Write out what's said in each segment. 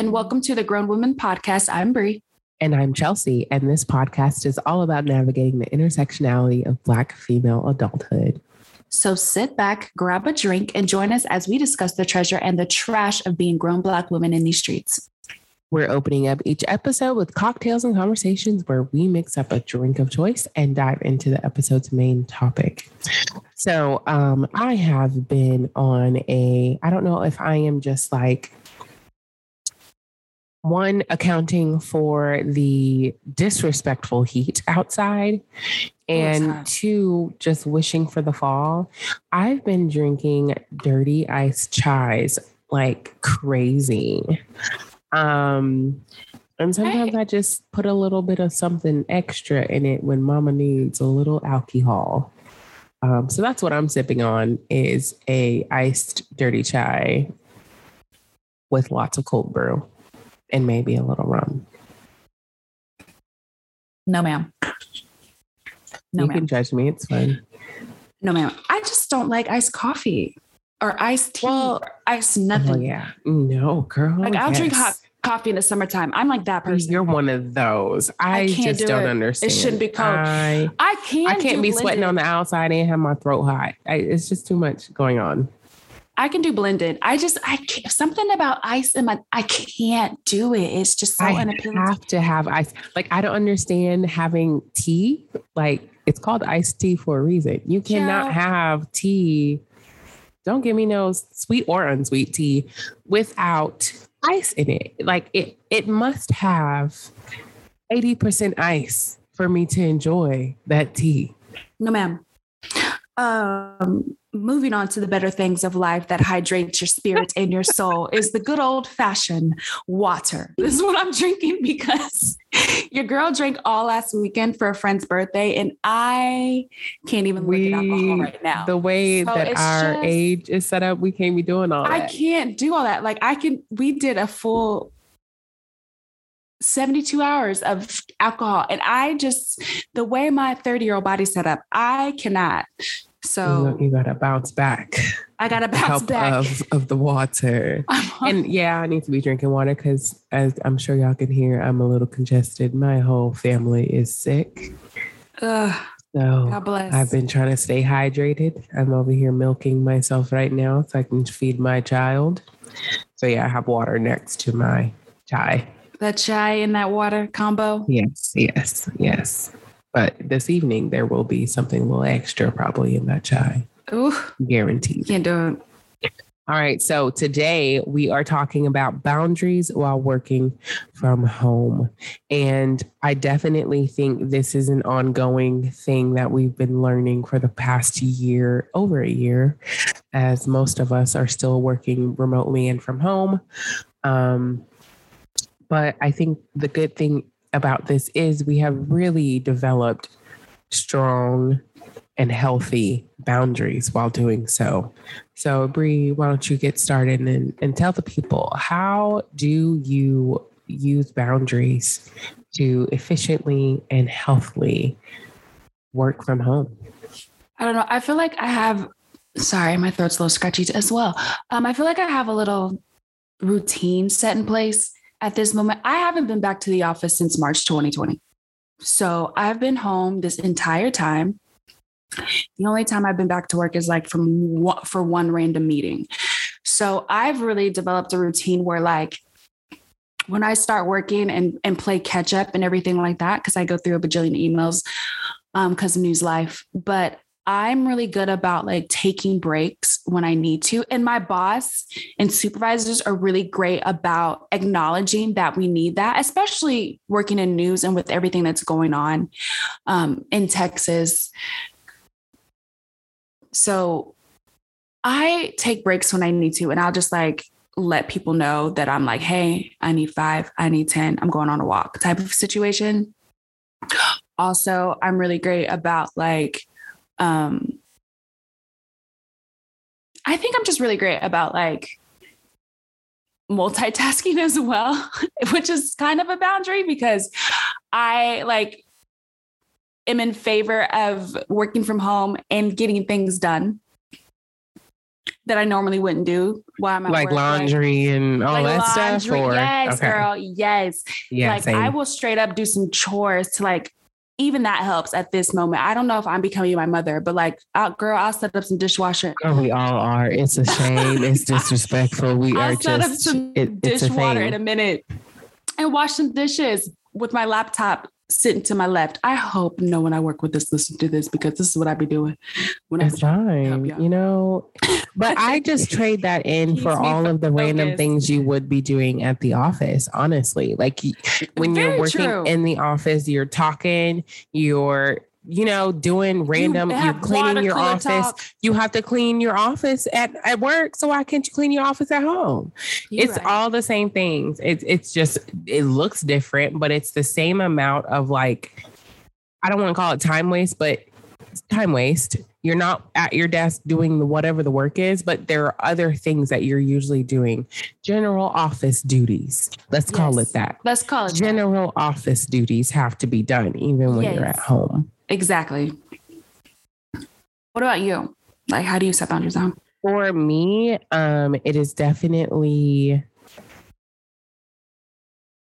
and welcome to the Grown Women Podcast. I'm Bri. And I'm Chelsi, and this podcast is all about navigating the intersectionality of Black female adulthood. So sit back, grab a drink, and join us as we discuss the treasure and the trash of being grown Black women in these streets. We're opening up each episode with cocktails and conversations where we mix up a drink of choice and dive into the episode's main topic. So, um, I have been on a, I don't know if I am just like one accounting for the disrespectful heat outside and two just wishing for the fall. I've been drinking dirty iced chais like crazy. Um, and sometimes I just put a little bit of something extra in it when mama needs a little alcohol. Um, so that's what I'm sipping on is a iced dirty chai with lots of cold brew and maybe a little rum. No, ma'am. No, you ma'am. can judge me. It's fine. No, ma'am. I just don't like iced coffee or iced tea well, or iced oh, nothing. Oh, yeah. No, girl. Like I'll yes. drink hot coffee in the summertime. I'm like that person. You're one of those. I, I just do not understand. It shouldn't be cold. I, I can't. I can't be blended. sweating on the outside and have my throat hot. I, it's just too much going on. I can do blended. I just I can't, something about ice in my I can't do it. It's just so I unappealing. have to have ice. Like I don't understand having tea. Like it's called iced tea for a reason. You cannot yeah. have tea don't give me no sweet or unsweet tea without ice in it. Like it, it must have 80% ice for me to enjoy that tea. No, ma'am. Um, moving on to the better things of life that hydrates your spirit and your soul is the good old fashioned water. This is what I'm drinking because your girl drank all last weekend for a friend's birthday, and I can't even we, look at alcohol right now. The way so that our just, age is set up, we can't be doing all I that. can't do all that. Like I can, we did a full 72 hours of alcohol. And I just, the way my 30 year old body set up, I cannot. So you gotta bounce back. I gotta bounce help back of, of the water. and yeah, I need to be drinking water because as I'm sure y'all can hear, I'm a little congested. My whole family is sick. Ugh. So God bless. I've been trying to stay hydrated. I'm over here milking myself right now so I can feed my child. So yeah, I have water next to my chai. That chai and that water combo? Yes, yes, yes. But this evening there will be something a little extra probably in that chai. Ooh. Guaranteed. Can't do it. All right. So today we are talking about boundaries while working from home. And I definitely think this is an ongoing thing that we've been learning for the past year, over a year, as most of us are still working remotely and from home. Um, but I think the good thing about this is we have really developed strong and healthy boundaries while doing so. So, Bri, why don't you get started and, and tell the people how do you use boundaries to efficiently and healthily work from home? I don't know. I feel like I have, sorry, my throat's a little scratchy as well. Um, I feel like I have a little routine set in place at this moment, I haven't been back to the office since March 2020. So I've been home this entire time. The only time I've been back to work is like from for one random meeting. So I've really developed a routine where like when I start working and and play catch up and everything like that, because I go through a bajillion emails um because of news life. But I'm really good about like taking breaks when I need to. And my boss and supervisors are really great about acknowledging that we need that, especially working in news and with everything that's going on um, in Texas. So I take breaks when I need to, and I'll just like let people know that I'm like, hey, I need five, I need 10, I'm going on a walk type of situation. Also, I'm really great about like, um I think I'm just really great about like multitasking as well, which is kind of a boundary because I like am in favor of working from home and getting things done. that I normally wouldn't do while I'm at like laundry and all like that stuff. laundry. Or Yes, okay. girl. Yes. Yeah, like same. I will straight up do some chores to like even that helps at this moment. I don't know if I'm becoming my mother, but like, I'll, girl, I'll set up some dishwasher. Oh, we all are. It's a shame. It's disrespectful. We I'll are set up some it, dishwater in a minute and wash some dishes with my laptop sitting to my left. I hope no one I work with is listening to this because this is what I'd be doing when It's I'm fine, y'all. know. But I just trade that in for all of the random things you would be doing at the office. Honestly, like when you're working true. in the office, you're talking, you're you know doing random, you are cleaning your office. talk. You have to clean your office at at work. So why can't you clean your office at home? You're it's right. all the same things. It's it's just it looks different, but it's the same amount of like I don't want to call it time waste, but it's time waste. You're not at your desk doing the whatever the work is, but there are other things that you're usually doing. General office duties. Let's call it that. Let's call it that. General office duties have to be done even when you're at home. Exactly. What about you? Like, how do you set boundaries on? For me, um, it is definitely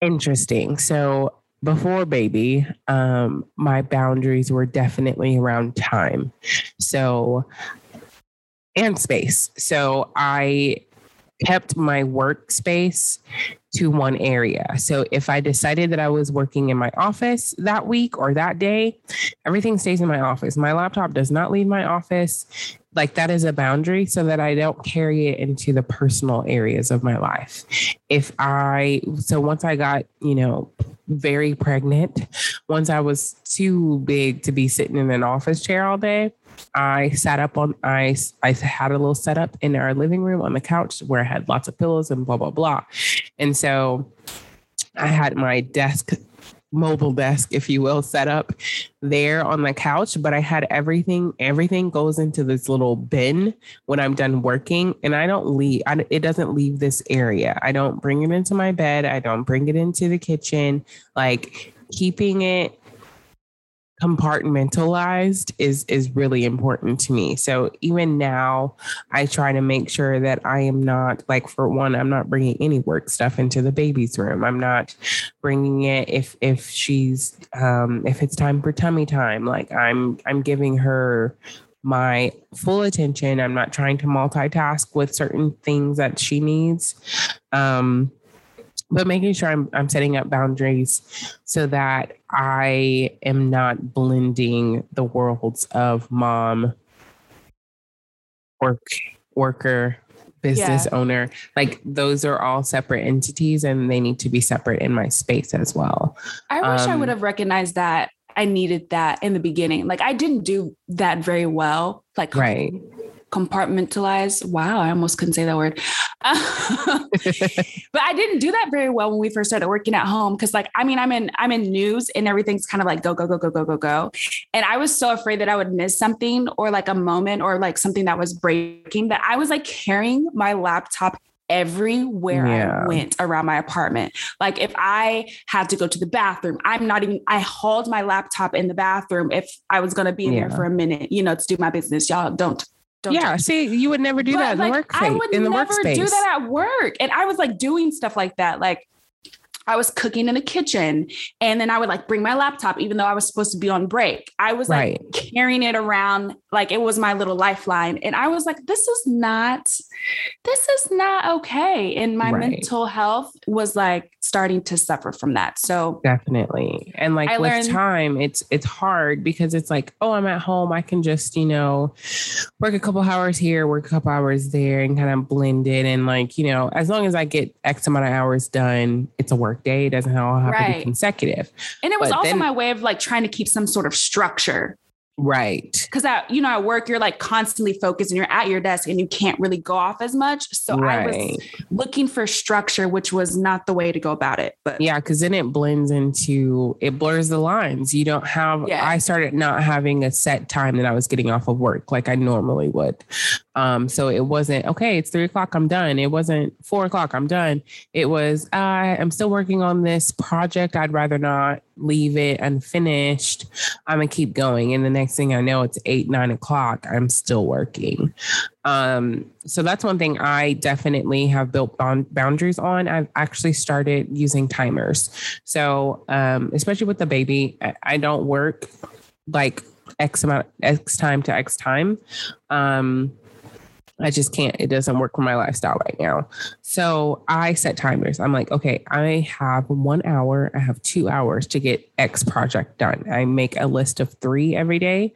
interesting. So before baby, um, my boundaries were definitely around time. So and space. So I kept my workspace to one area. So if I decided that I was working in my office that week or that day, everything stays in my office. My laptop does not leave my office. Like that is a boundary so that I don't carry it into the personal areas of my life. If I, so once I got, you know, very pregnant, once I was too big to be sitting in an office chair all day, I sat up on I I had a little setup in our living room on the couch where I had lots of pillows and blah blah blah. And so I had my desk mobile desk if you will set up there on the couch but I had everything everything goes into this little bin when I'm done working and I don't leave I, it doesn't leave this area. I don't bring it into my bed, I don't bring it into the kitchen like keeping it compartmentalized is is really important to me. So even now I try to make sure that I am not like for one I'm not bringing any work stuff into the baby's room. I'm not bringing it if if she's um if it's time for tummy time like I'm I'm giving her my full attention. I'm not trying to multitask with certain things that she needs. Um but making sure I'm I'm setting up boundaries so that I am not blending the worlds of mom, work, worker, business Yeah. owner. Like those are all separate entities and they need to be separate in my space as well. I wish I Um, would have recognized that I needed that in the beginning. Like, I didn't do that very well. Like, Right. Compartmentalize. Wow, I almost couldn't say that word. but I didn't do that very well when we first started working at home because like I mean I'm in I'm in news and everything's kind of like go go go go go go go and I was so afraid that I would miss something or like a moment or like something that was breaking that I was like carrying my laptop everywhere Yeah. I went around my apartment like if I had to go to the bathroom I'm not even I hauled my laptop in the bathroom if I was going to be in Yeah. there for a minute you know to do my business y'all don't don't yeah, judge see, you would never do but, that in the like, work I would in the never workspace. do that at work. And I was like doing stuff like that. Like I was cooking in the kitchen and then I would like bring my laptop, even though I was supposed to be on break. I was like carrying it around like it was my little lifeline. And I was like, this is not, this is not okay. And my Right. mental health was like starting to suffer from that. So Definitely. And like I with learned- time, it's it's hard because it's like, oh, I'm at home. I can just, you know, work a couple hours here, work a couple hours there and kind of blend it. And like, you know, as long as I get X amount of hours done, it's a work day. It doesn't all have to be consecutive. and it was But also then- my way of like trying to keep some sort of structure. Right. because at you know at work you're like constantly focused and you're at your desk and you can't really go off as much so i was looking for structure which was not the way to go about it but Yeah, because then it blends into it blurs the lines. You don't have Yeah. I started not having a set time that I was getting off of work like I normally would. Um, so it wasn't okay, it's three o'clock, I'm done. It wasn't four o'clock, I'm done. It was I am still working on this project. I'd rather not leave it unfinished. I'm gonna keep going. And the next thing I know, it's eight, nine o'clock. I'm still working. Um, so that's one thing I definitely have built boundaries on. I've actually started using timers. So, um, especially with the baby, I, I don't work like X amount, X time to X time. Um, I just can't, it doesn't work for my lifestyle right now. So I set timers. I'm like, okay, I have one hour, I have two hours to get X project done. I make a list of three every day.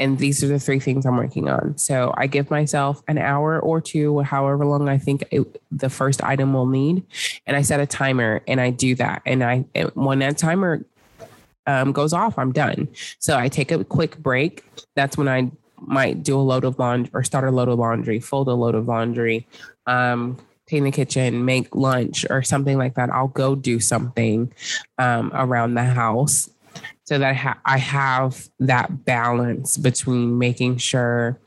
And these are the three things I'm working on. So I give myself an hour or two, however long I think it, the first item will need. And I set a timer and I do that. And I, when that timer um, goes off, I'm done. So I take a quick break. That's when I might do a load of laundry or start a load of laundry, fold a load of laundry, um, clean the kitchen, make lunch or something like that. I'll go do something um, around the house so that I, I have that balance between making sure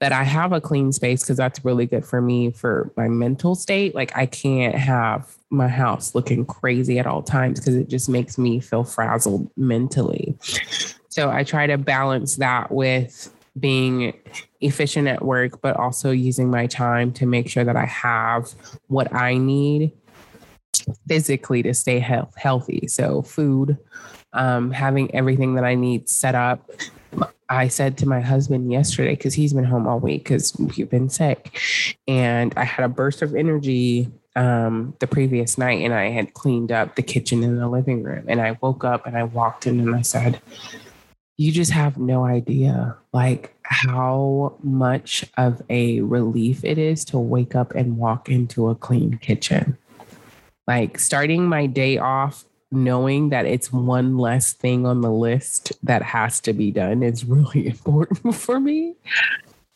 that I have a clean space because that's really good for me for my mental state. Like I can't have my house looking crazy at all times because it just makes me feel frazzled mentally. So I try to balance that with being efficient at work, but also using my time to make sure that I have what I need physically to stay health, healthy. So, food, um, having everything that I need set up. I said to my husband yesterday, because he's been home all week because we've been sick, and I had a burst of energy um, the previous night, and I had cleaned up the kitchen and the living room. And I woke up and I walked in and I said, you just have no idea like how much of a relief it is to wake up and walk into a clean kitchen. Like starting my day off knowing that it's one less thing on the list that has to be done is really important for me.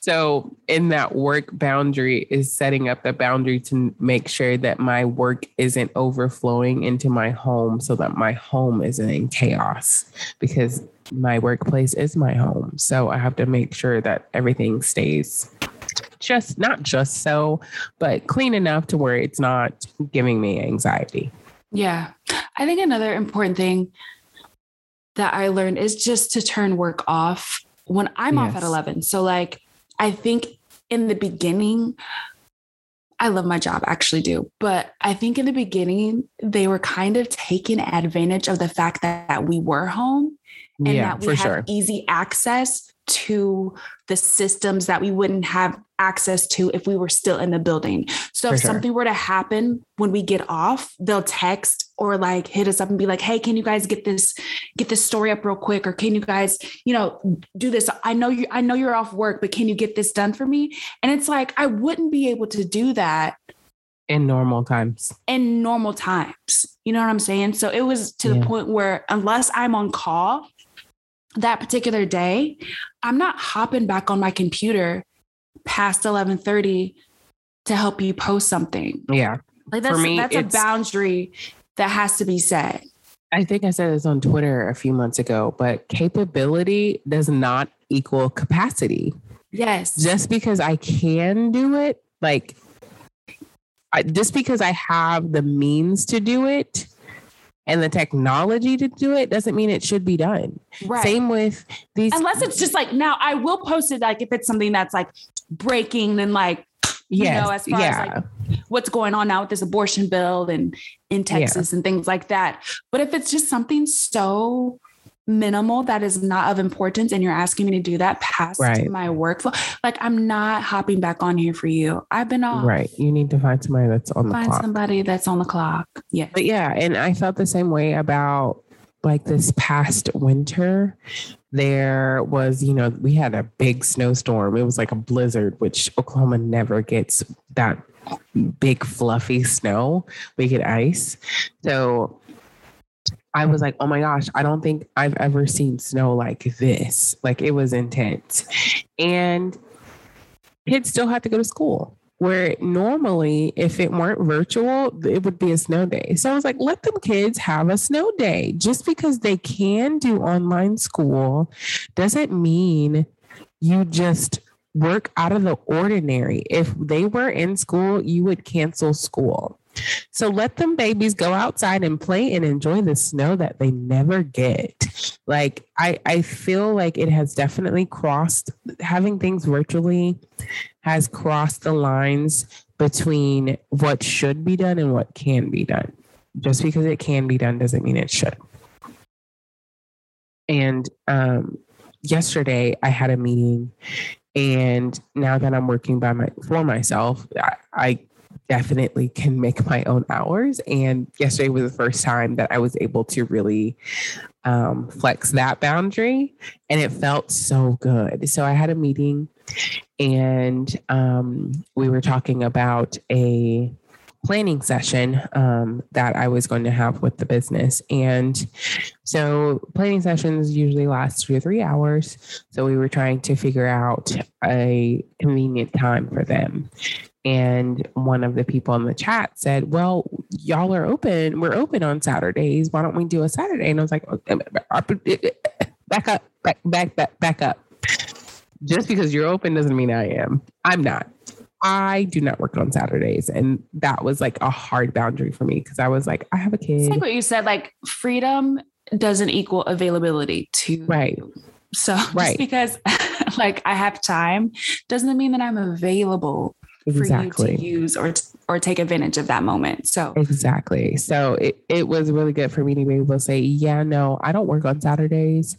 So, in that work boundary, is setting up the boundary to make sure that my work isn't overflowing into my home so that my home isn't in chaos because my workplace is my home. So I have to make sure that everything stays just not just so, but clean enough to where it's not giving me anxiety. Yeah. I think another important thing that I learned is just to turn work off when I'm yes. off at 11. So, like, I think in the beginning, I love my job, actually do. But I think in the beginning, they were kind of taking advantage of the fact that, that we were home and yeah, that we have sure. easy access to the systems that we wouldn't have access to if we were still in the building. So for if sure. something were to happen when we get off, they'll text or like hit us up and be like, "Hey, can you guys get this get this story up real quick or can you guys, you know, do this? I know you I know you're off work, but can you get this done for me?" And it's like I wouldn't be able to do that in normal times. In normal times. You know what I'm saying? So it was to yeah. the point where unless I'm on call, that particular day, I'm not hopping back on my computer past 11:30 to help you post something. Yeah. Like that's me, that's a boundary that has to be set. I think I said this on Twitter a few months ago, but capability does not equal capacity. Yes. Just because I can do it, like I, just because I have the means to do it and the technology to do it doesn't mean it should be done. Right. Same with these. Unless it's just like now, I will post it like if it's something that's like breaking and like you know, as far yeah. as like what's going on now with this abortion bill and in Texas yeah. and things like that. But if it's just something so minimal that is not of importance and you're asking me to do that past right. my workflow like i'm not hopping back on here for you. I've been off. Right. You need to find somebody that's on the find clock. somebody that's on the clock. Yeah but yeah and i felt the same way about like this past winter. There was you know we had a big snowstorm. It was like a blizzard which oklahoma never gets that big fluffy snow. We get ice. So I was like, oh my gosh, I don't think I've ever seen snow like this. Like it was intense. And kids still had to go to school. Where normally, if it weren't virtual, it would be a snow day. So I was like, let them kids have a snow day. Just because they can do online school doesn't mean you just work out of the ordinary. If they were in school, you would cancel school So let them babies go outside and play and enjoy the snow that they never get. Like I I feel like it has definitely crossed having things virtually has crossed the lines between what should be done and what can be done. Just because it can be done doesn't mean it should. And um, yesterday I had a meeting, and now that I'm working by my for myself, I, I definitely can make my own hours. And yesterday was the first time that I was able to really um, flex that boundary, and it felt so good. So I had a meeting, and um, we were talking about a planning session um, that I was going to have with the business. And so planning sessions usually last two or three hours. So we were trying to figure out a convenient time for them. And one of the people in the chat said, Well, y'all are open. We're open on Saturdays. Why don't we do a Saturday? And I was like, oh, Back up, back, back, back, back up. Just because you're open doesn't mean I am. I'm not. I do not work on Saturdays. And that was like a hard boundary for me because I was like, I have a kid. It's like what you said, like freedom doesn't equal availability to right. So right. just because like I have time doesn't mean that I'm available exactly. for you to use or or take advantage of that moment. So exactly. So it, it was really good for me to be able to say, yeah, no, I don't work on Saturdays,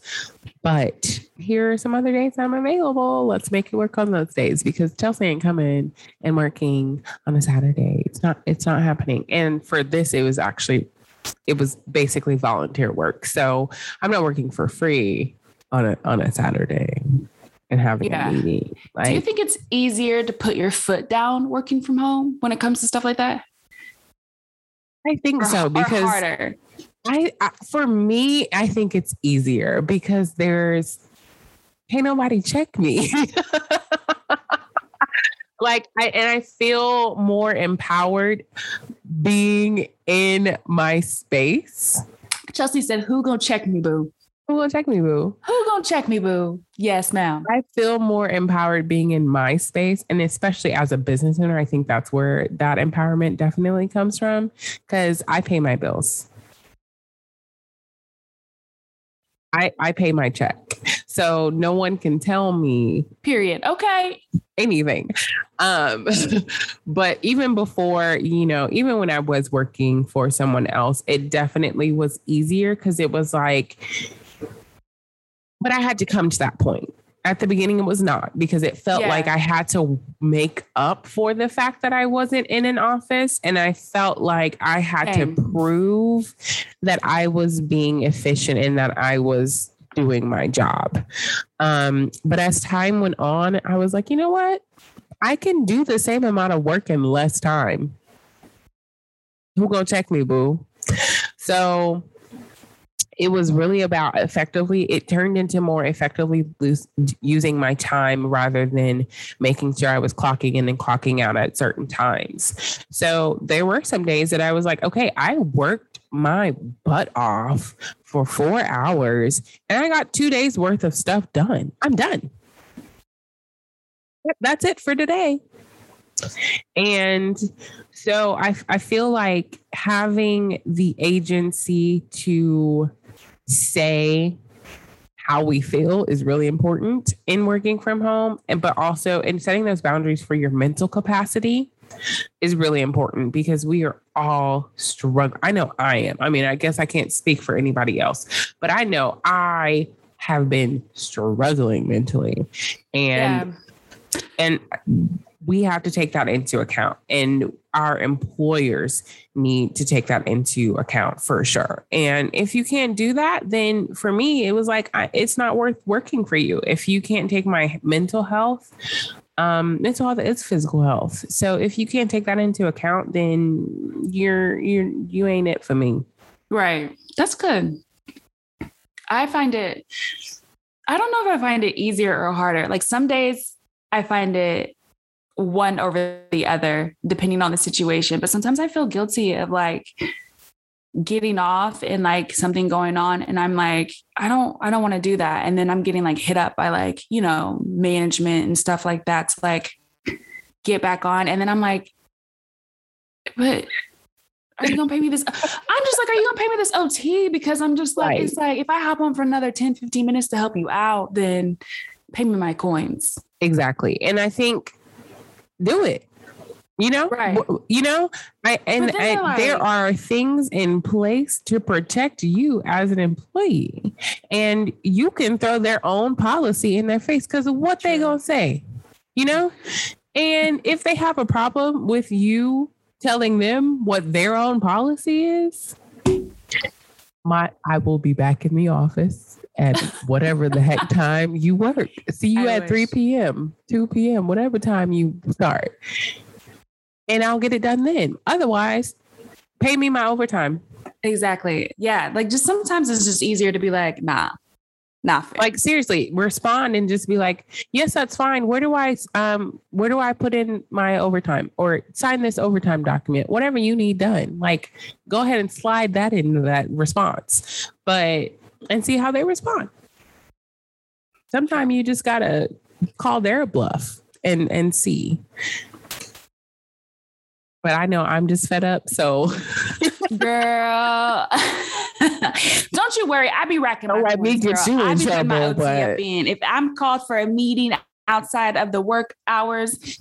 but here are some other days I'm available. Let's make it work on those days because Chelsi ain't coming and working on a Saturday. It's not it's not happening. And for this, it was actually it was basically volunteer work. So I'm not working for free on a on a Saturday and having yeah. a meeting. Like, Do you think it's easier to put your foot down working from home when it comes to stuff like that? I think or, so because harder. I, I for me, I think it's easier because there's can't nobody check me. like I and I feel more empowered being in my space. Chelsi said, Who gonna check me, boo? Who gonna check me, boo? Who gonna check me, boo? Yes, ma'am. I feel more empowered being in my space, and especially as a business owner, I think that's where that empowerment definitely comes from because I pay my bills. I I pay my check, so no one can tell me. Period. Okay. Anything. Um, but even before, you know, even when I was working for someone else, it definitely was easier because it was like but I had to come to that point. At the beginning, it was not because it felt yeah. like I had to make up for the fact that I wasn't in an office. And I felt like I had Same. to prove that I was being efficient and that I was doing my job. Um, but as time went on, I was like, you know what? I can do the same amount of work in less time. Who gonna check me, boo? So it was really about effectively it turned into more effectively using my time rather than making sure i was clocking in and clocking out at certain times. So there were some days that i was like okay i worked my butt off for four hours and i got two days worth of stuff done. I'm done. That's it for today. And so I, I feel like having the agency to say how we feel is really important in working from home and but also in setting those boundaries for your mental capacity is really important because we are all struggling. I know I am. I mean, I guess I can't speak for anybody else, but I know I have been struggling mentally. And yeah. and we have to take that into account and our employers need to take that into account for sure. And if you can't do that then for me it was like I, it's not worth working for you. If you can't take my mental health um mental health is physical health. So if you can't take that into account then you're you're you ain't it for me. Right. That's good. I find it i don't know if i find it easier or harder. Like some days i find it one over the other, depending on the situation. But sometimes I feel guilty of like getting off and like something going on. And I'm like, I don't, I don't want to do that. And then I'm getting like hit up by like, you know, management and stuff like that to like get back on. And then I'm like, but are you gonna pay me this? I'm just like, are you gonna pay me this OT? Because I'm just like, right. it's like if I hop on for another 10, 15 minutes to help you out, then pay me my coins. Exactly. And I think do it. You know, right. you know, I and, and like, there are things in place to protect you as an employee, and you can throw their own policy in their face because of what True. they gonna say, you know. And if they have a problem with you telling them what their own policy is, my I will be back in the office at whatever the heck time you work. See you I at wish. 3 p.m., 2 p.m., whatever time you start. And I'll get it done then. Otherwise, pay me my overtime. Exactly. Yeah. Like just sometimes it's just easier to be like, nah, Nothing. Like seriously, respond and just be like, "Yes, that's fine. Where do I um where do I put in my overtime or sign this overtime document? Whatever you need done. Like go ahead and slide that into that response. But and see how they respond. Sometimes you just got to call their bluff and and see. But I know I'm just fed up, so girl. Don't you worry. I be racking let me get you in trouble. But if I'm called for a meeting outside of the work hours,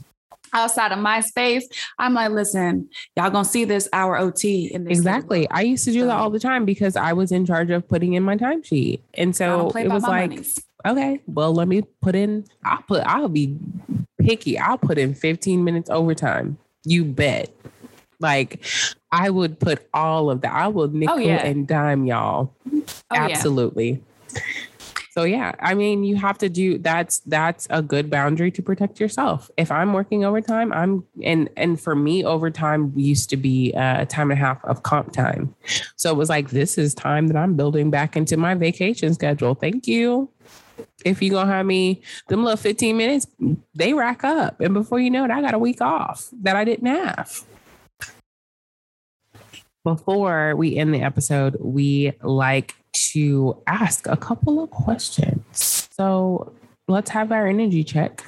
outside of my space, I'm like, listen, y'all gonna see this hour OT in this. Exactly. I used to do so, that all the time because I was in charge of putting in my timesheet. And so it was like, monies. okay, well, let me put in, I'll put, I'll be picky. I'll put in 15 minutes overtime. You bet. Like I would put all of that. I will oh, nickel oh, yeah. and dime y'all. Oh, Absolutely. Yeah. So yeah, I mean, you have to do that's that's a good boundary to protect yourself. If I'm working overtime, I'm and and for me, overtime used to be a time and a half of comp time. So it was like this is time that I'm building back into my vacation schedule. Thank you. If you gonna have me them little 15 minutes, they rack up. And before you know it, I got a week off that I didn't have before we end the episode, we like to ask a couple of questions. So let's have our energy check.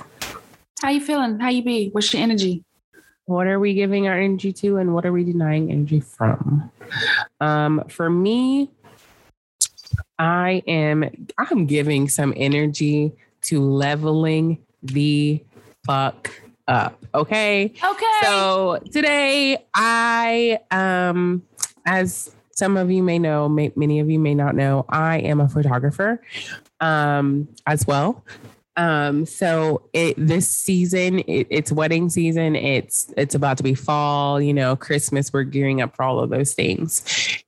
How you feeling? How you be? What's your energy? What are we giving our energy to and what are we denying energy from? Um, for me, I am I'm giving some energy to leveling the fuck up. Okay. Okay. So today I um as some of you may know, may, many of you may not know, I am a photographer um as well. Um so it this season it, it's wedding season, it's it's about to be fall, you know, Christmas, we're gearing up for all of those things.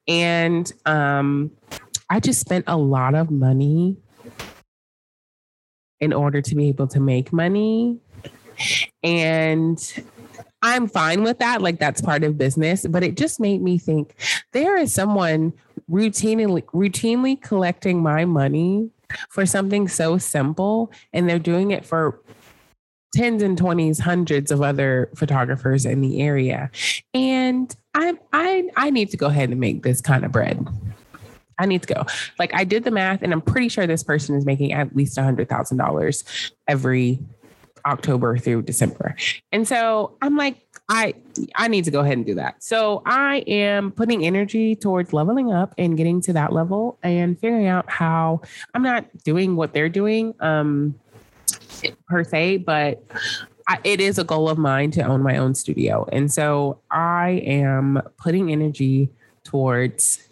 And um I just spent a lot of money in order to be able to make money and I'm fine with that. Like that's part of business. But it just made me think there is someone routinely routinely collecting my money for something so simple and they're doing it for tens and twenties, hundreds of other photographers in the area. And I I I need to go ahead and make this kind of bread. I need to go. Like I did the math and I'm pretty sure this person is making at least a hundred thousand dollars every October through December. And so I'm like, I I need to go ahead and do that. So I am putting energy towards leveling up and getting to that level and figuring out how I'm not doing what they're doing um per se, but I, it is a goal of mine to own my own studio. And so I am putting energy towards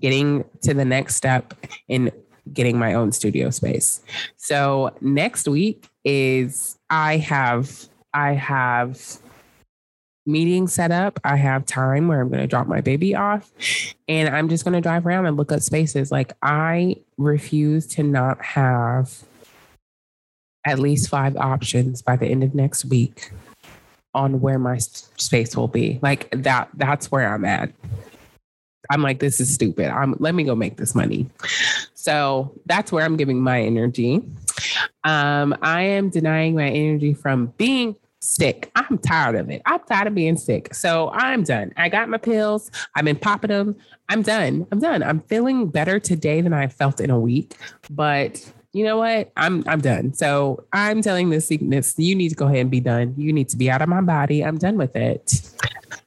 getting to the next step in getting my own studio space. So next week is I have I have meetings set up. I have time where I'm going to drop my baby off and I'm just going to drive around and look at spaces. Like I refuse to not have at least five options by the end of next week on where my space will be. Like that that's where I'm at. I'm like this is stupid. I'm let me go make this money. So that's where I'm giving my energy. Um, I am denying my energy from being sick. I'm tired of it. I'm tired of being sick. So I'm done. I got my pills. I've been popping them. I'm done. I'm done. I'm feeling better today than I felt in a week. But you know what? I'm I'm done. So I'm telling this sickness, you need to go ahead and be done. You need to be out of my body. I'm done with it.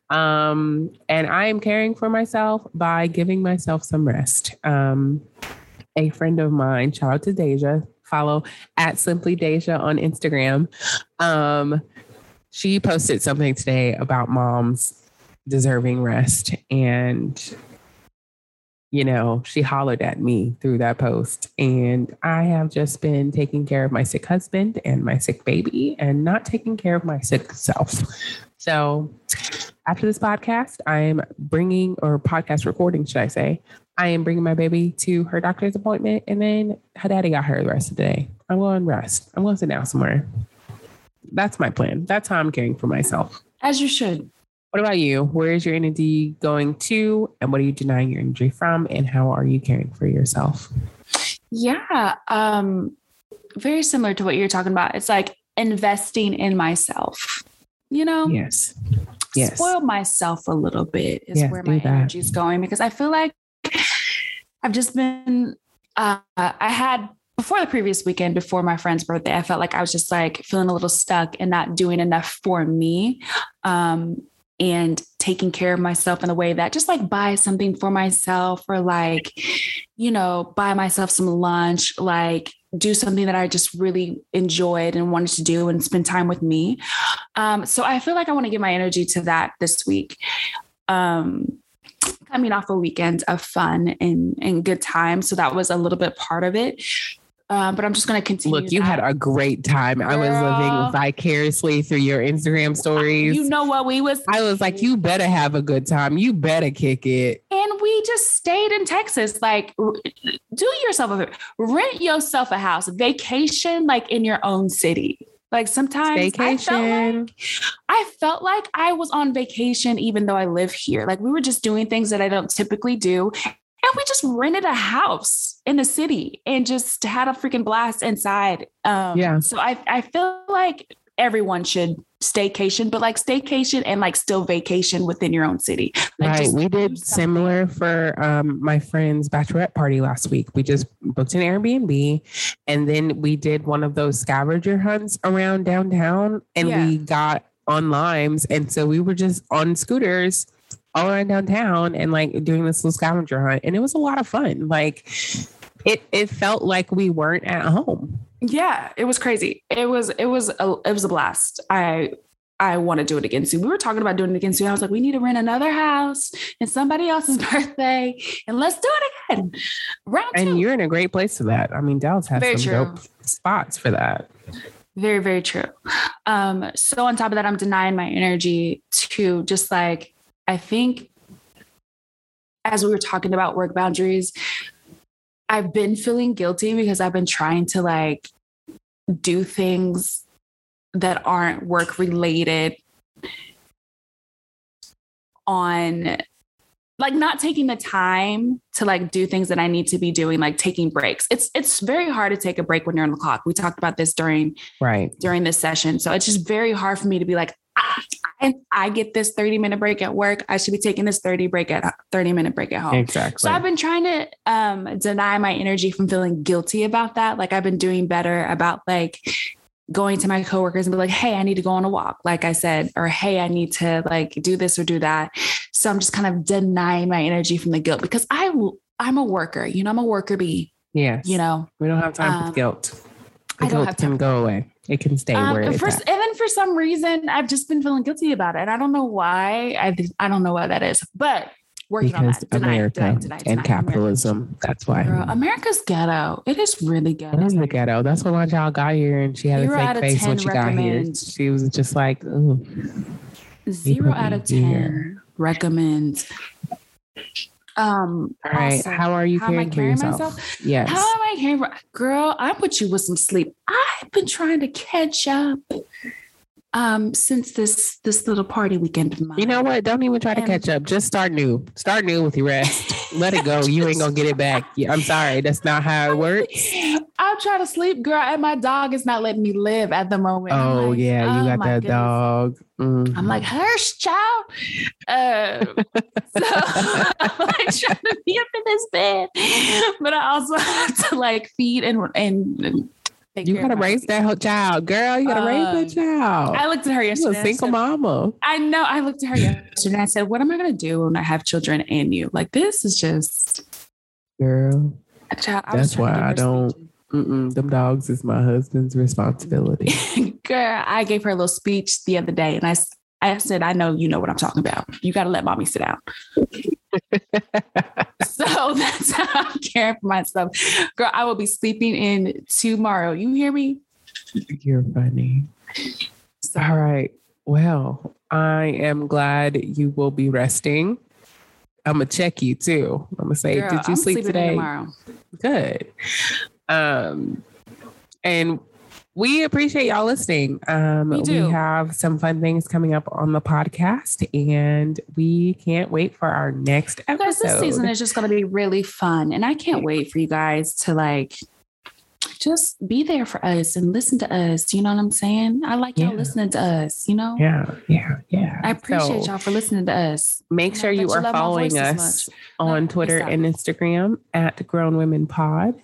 Um, and I am caring for myself by giving myself some rest. Um, a friend of mine, shout out to Deja, follow at Simply Deja on Instagram. Um, she posted something today about moms deserving rest. And, you know, she hollered at me through that post. And I have just been taking care of my sick husband and my sick baby and not taking care of my sick self. So, after this podcast, I am bringing, or podcast recording, should I say, I am bringing my baby to her doctor's appointment, and then her daddy got her the rest of the day. I'm going to rest. I'm going to sit down somewhere. That's my plan. That's how I'm caring for myself. As you should. What about you? Where is your energy going to, and what are you denying your energy from, and how are you caring for yourself? Yeah, um, very similar to what you're talking about. It's like investing in myself. You know, yes, yes. spoil myself a little bit is Yes, where my energy is going because I feel like I've just been. Uh, I had before the previous weekend, before my friend's birthday, I felt like I was just like feeling a little stuck and not doing enough for me. Um, and taking care of myself in a way that just like buy something for myself or like, you know, buy myself some lunch, like do something that I just really enjoyed and wanted to do and spend time with me. Um, so I feel like I want to give my energy to that this week. Um, coming off a weekend of fun and, and good time. So that was a little bit part of it. Um, but I'm just going to continue. Look, you had a great time. I was living vicariously through your Instagram stories. You know what we was I was like, you better have a good time. You better kick it. and we just stayed in Texas. Like, do yourself a rent yourself a house, vacation like in your own city. Like sometimes I felt like I felt like I was on vacation, even though I live here. Like we were just doing things that I don't typically do. And we just rented a house in the city and just had a freaking blast inside. Um, Yeah. So I, I feel like everyone should staycation, but like staycation and like still vacation within your own city. Like right. We did similar for um, my friend's bachelorette party last week. We just booked an Airbnb and then we did one of those scavenger hunts around downtown and Yeah. we got on limes. And so we were just on scooters all around downtown and like doing this little scavenger hunt. And it was a lot of fun. Like it, it felt like we weren't at home. Yeah, it was crazy. It was it was a, it was a blast. I I want to do it again soon. We were talking about doing it again soon. I was like, we need to rent another house and somebody else's birthday, and let's do it again. Round two. And you're in a great place for that. I mean, Dallas has Very some true. dope spots for that. Very, very true. Um, so on top of that, I'm denying my energy to just like I think as we were talking about work boundaries, I've been feeling guilty because I've been trying to like do things that aren't work related on like not taking the time to like do things that I need to be doing, like taking breaks. It's it's very hard to take a break when you're on the clock. We talked about this during Right. during this session. So it's just very hard for me to be like, I, I, get this 30 minute break at work. I should be taking this 30 break at 30 minute break at home. Exactly. So I've been trying to um, deny my energy from feeling guilty about that. Like I've been doing better about like going to my coworkers and be like, hey, I need to go on a walk, like I said, or hey, I need to like do this or do that. So I'm just kind of denying my energy from the guilt because I I'm a worker, you know, I'm a worker bee, yes. you know. We don't have time Um, for guilt. The I don't guilt have can go away. It can stay Um, where it's for, at. and then for some reason, I've just been feeling guilty about it. I don't know why. I, I don't know why that is, but working on that. Tonight, America tonight, tonight, and capitalism. That's why. Girl, America's ghetto. It is really ghetto. It is the ghetto. That's when my child got here and she had Zero a fake face when 10 she got here. She was just like, ooh. Zero out of be 10 recommends. Um, All right. also, how are you how am I caring for carrying yourself? myself? Yes. How am I caring for girl? I put you with some sleep. I've been trying to catch up um since this this little party weekend of mine. you know what? Don't even try to And- catch up. Just start new. Start new with your rest. Let it go. You ain't gonna get it back. Yeah, I'm sorry. That's not how it works. I'm trying to sleep, girl, and my dog is not letting me live at the moment. Oh like, yeah, you oh got that goodness. dog. Mhm. I'm like, hush, child. Uh, so I'm like trying to be up in this bed, but I also have to like feed and and You gotta raise that whole child, girl. You gotta raise Um, that child. I looked at her yesterday. a I single said- mama, I know. I looked at her yesterday and I said, What am I going to do when I have children and you? Like, this is just girl. a child. That's why I don't-. Mm-mm, them dogs is my husband's responsibility. Girl, I gave her a little speech the other day and I, I said, I know you know what I'm talking about. You got to let mommy sit down. so that's how I'm caring for myself. Girl, I will be sleeping in tomorrow. You hear me? You're funny. So, All right. Well, I am glad you will be resting. I'm gonna check you too. I'm gonna say, girl, did you I'm sleep today? tomorrow. Good. Um, and we appreciate y'all listening. Um, We we have some fun things coming up on the podcast, and we can't wait for our next Guys, episode. this season is just going to be really fun. And I can't wait for you guys to like just be there for us and listen to us. You know what I'm saying? I like y'all Yeah. listening to us, you know? yeah, yeah, yeah. I appreciate So y'all for listening to us. Make sure you are following us on Twitter and Instagram at Grown Women Pod.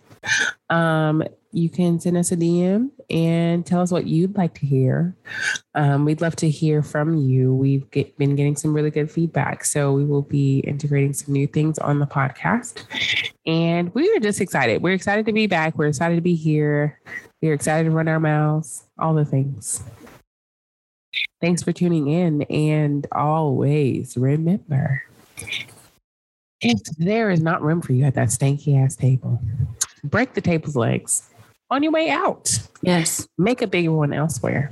Um, you can send us a DM and tell us what you'd like to hear. Um, we'd love to hear from you. We've get, been getting some really good feedback, so we will be integrating some new things on the podcast. And we are just excited. We're excited to be back. We're excited to be here. We're excited to run our mouths. All the things. Thanks for tuning in, and always remember if there is not room for you at that stanky ass table, break the table's legs on your way out. Yes. Make a bigger one elsewhere.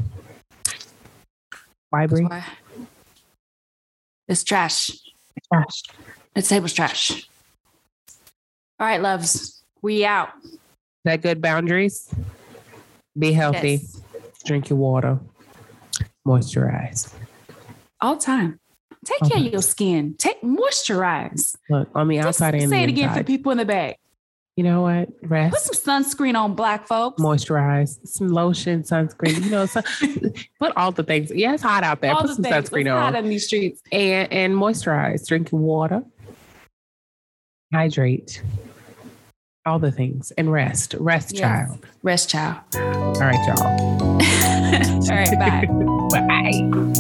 Why why. It's trash. Trash. The table's trash. All right, loves. We out. That good boundaries. Be healthy. Yes. Drink your water. Moisturize. All time. Take care of your skin. Take moisturize. Look on the Just outside and say it again for people in the back. You know what? Rest. Put some sunscreen on, black folks. Moisturize. Some lotion, sunscreen. You know, sun, put all the things. Yeah, it's hot out there. All put the some things. sunscreen It's on. hot in these streets. and and moisturize, drinking water, hydrate, all the things, and rest. Rest, Yes. child. Rest, child. All right, y'all. All right, bye. Bye.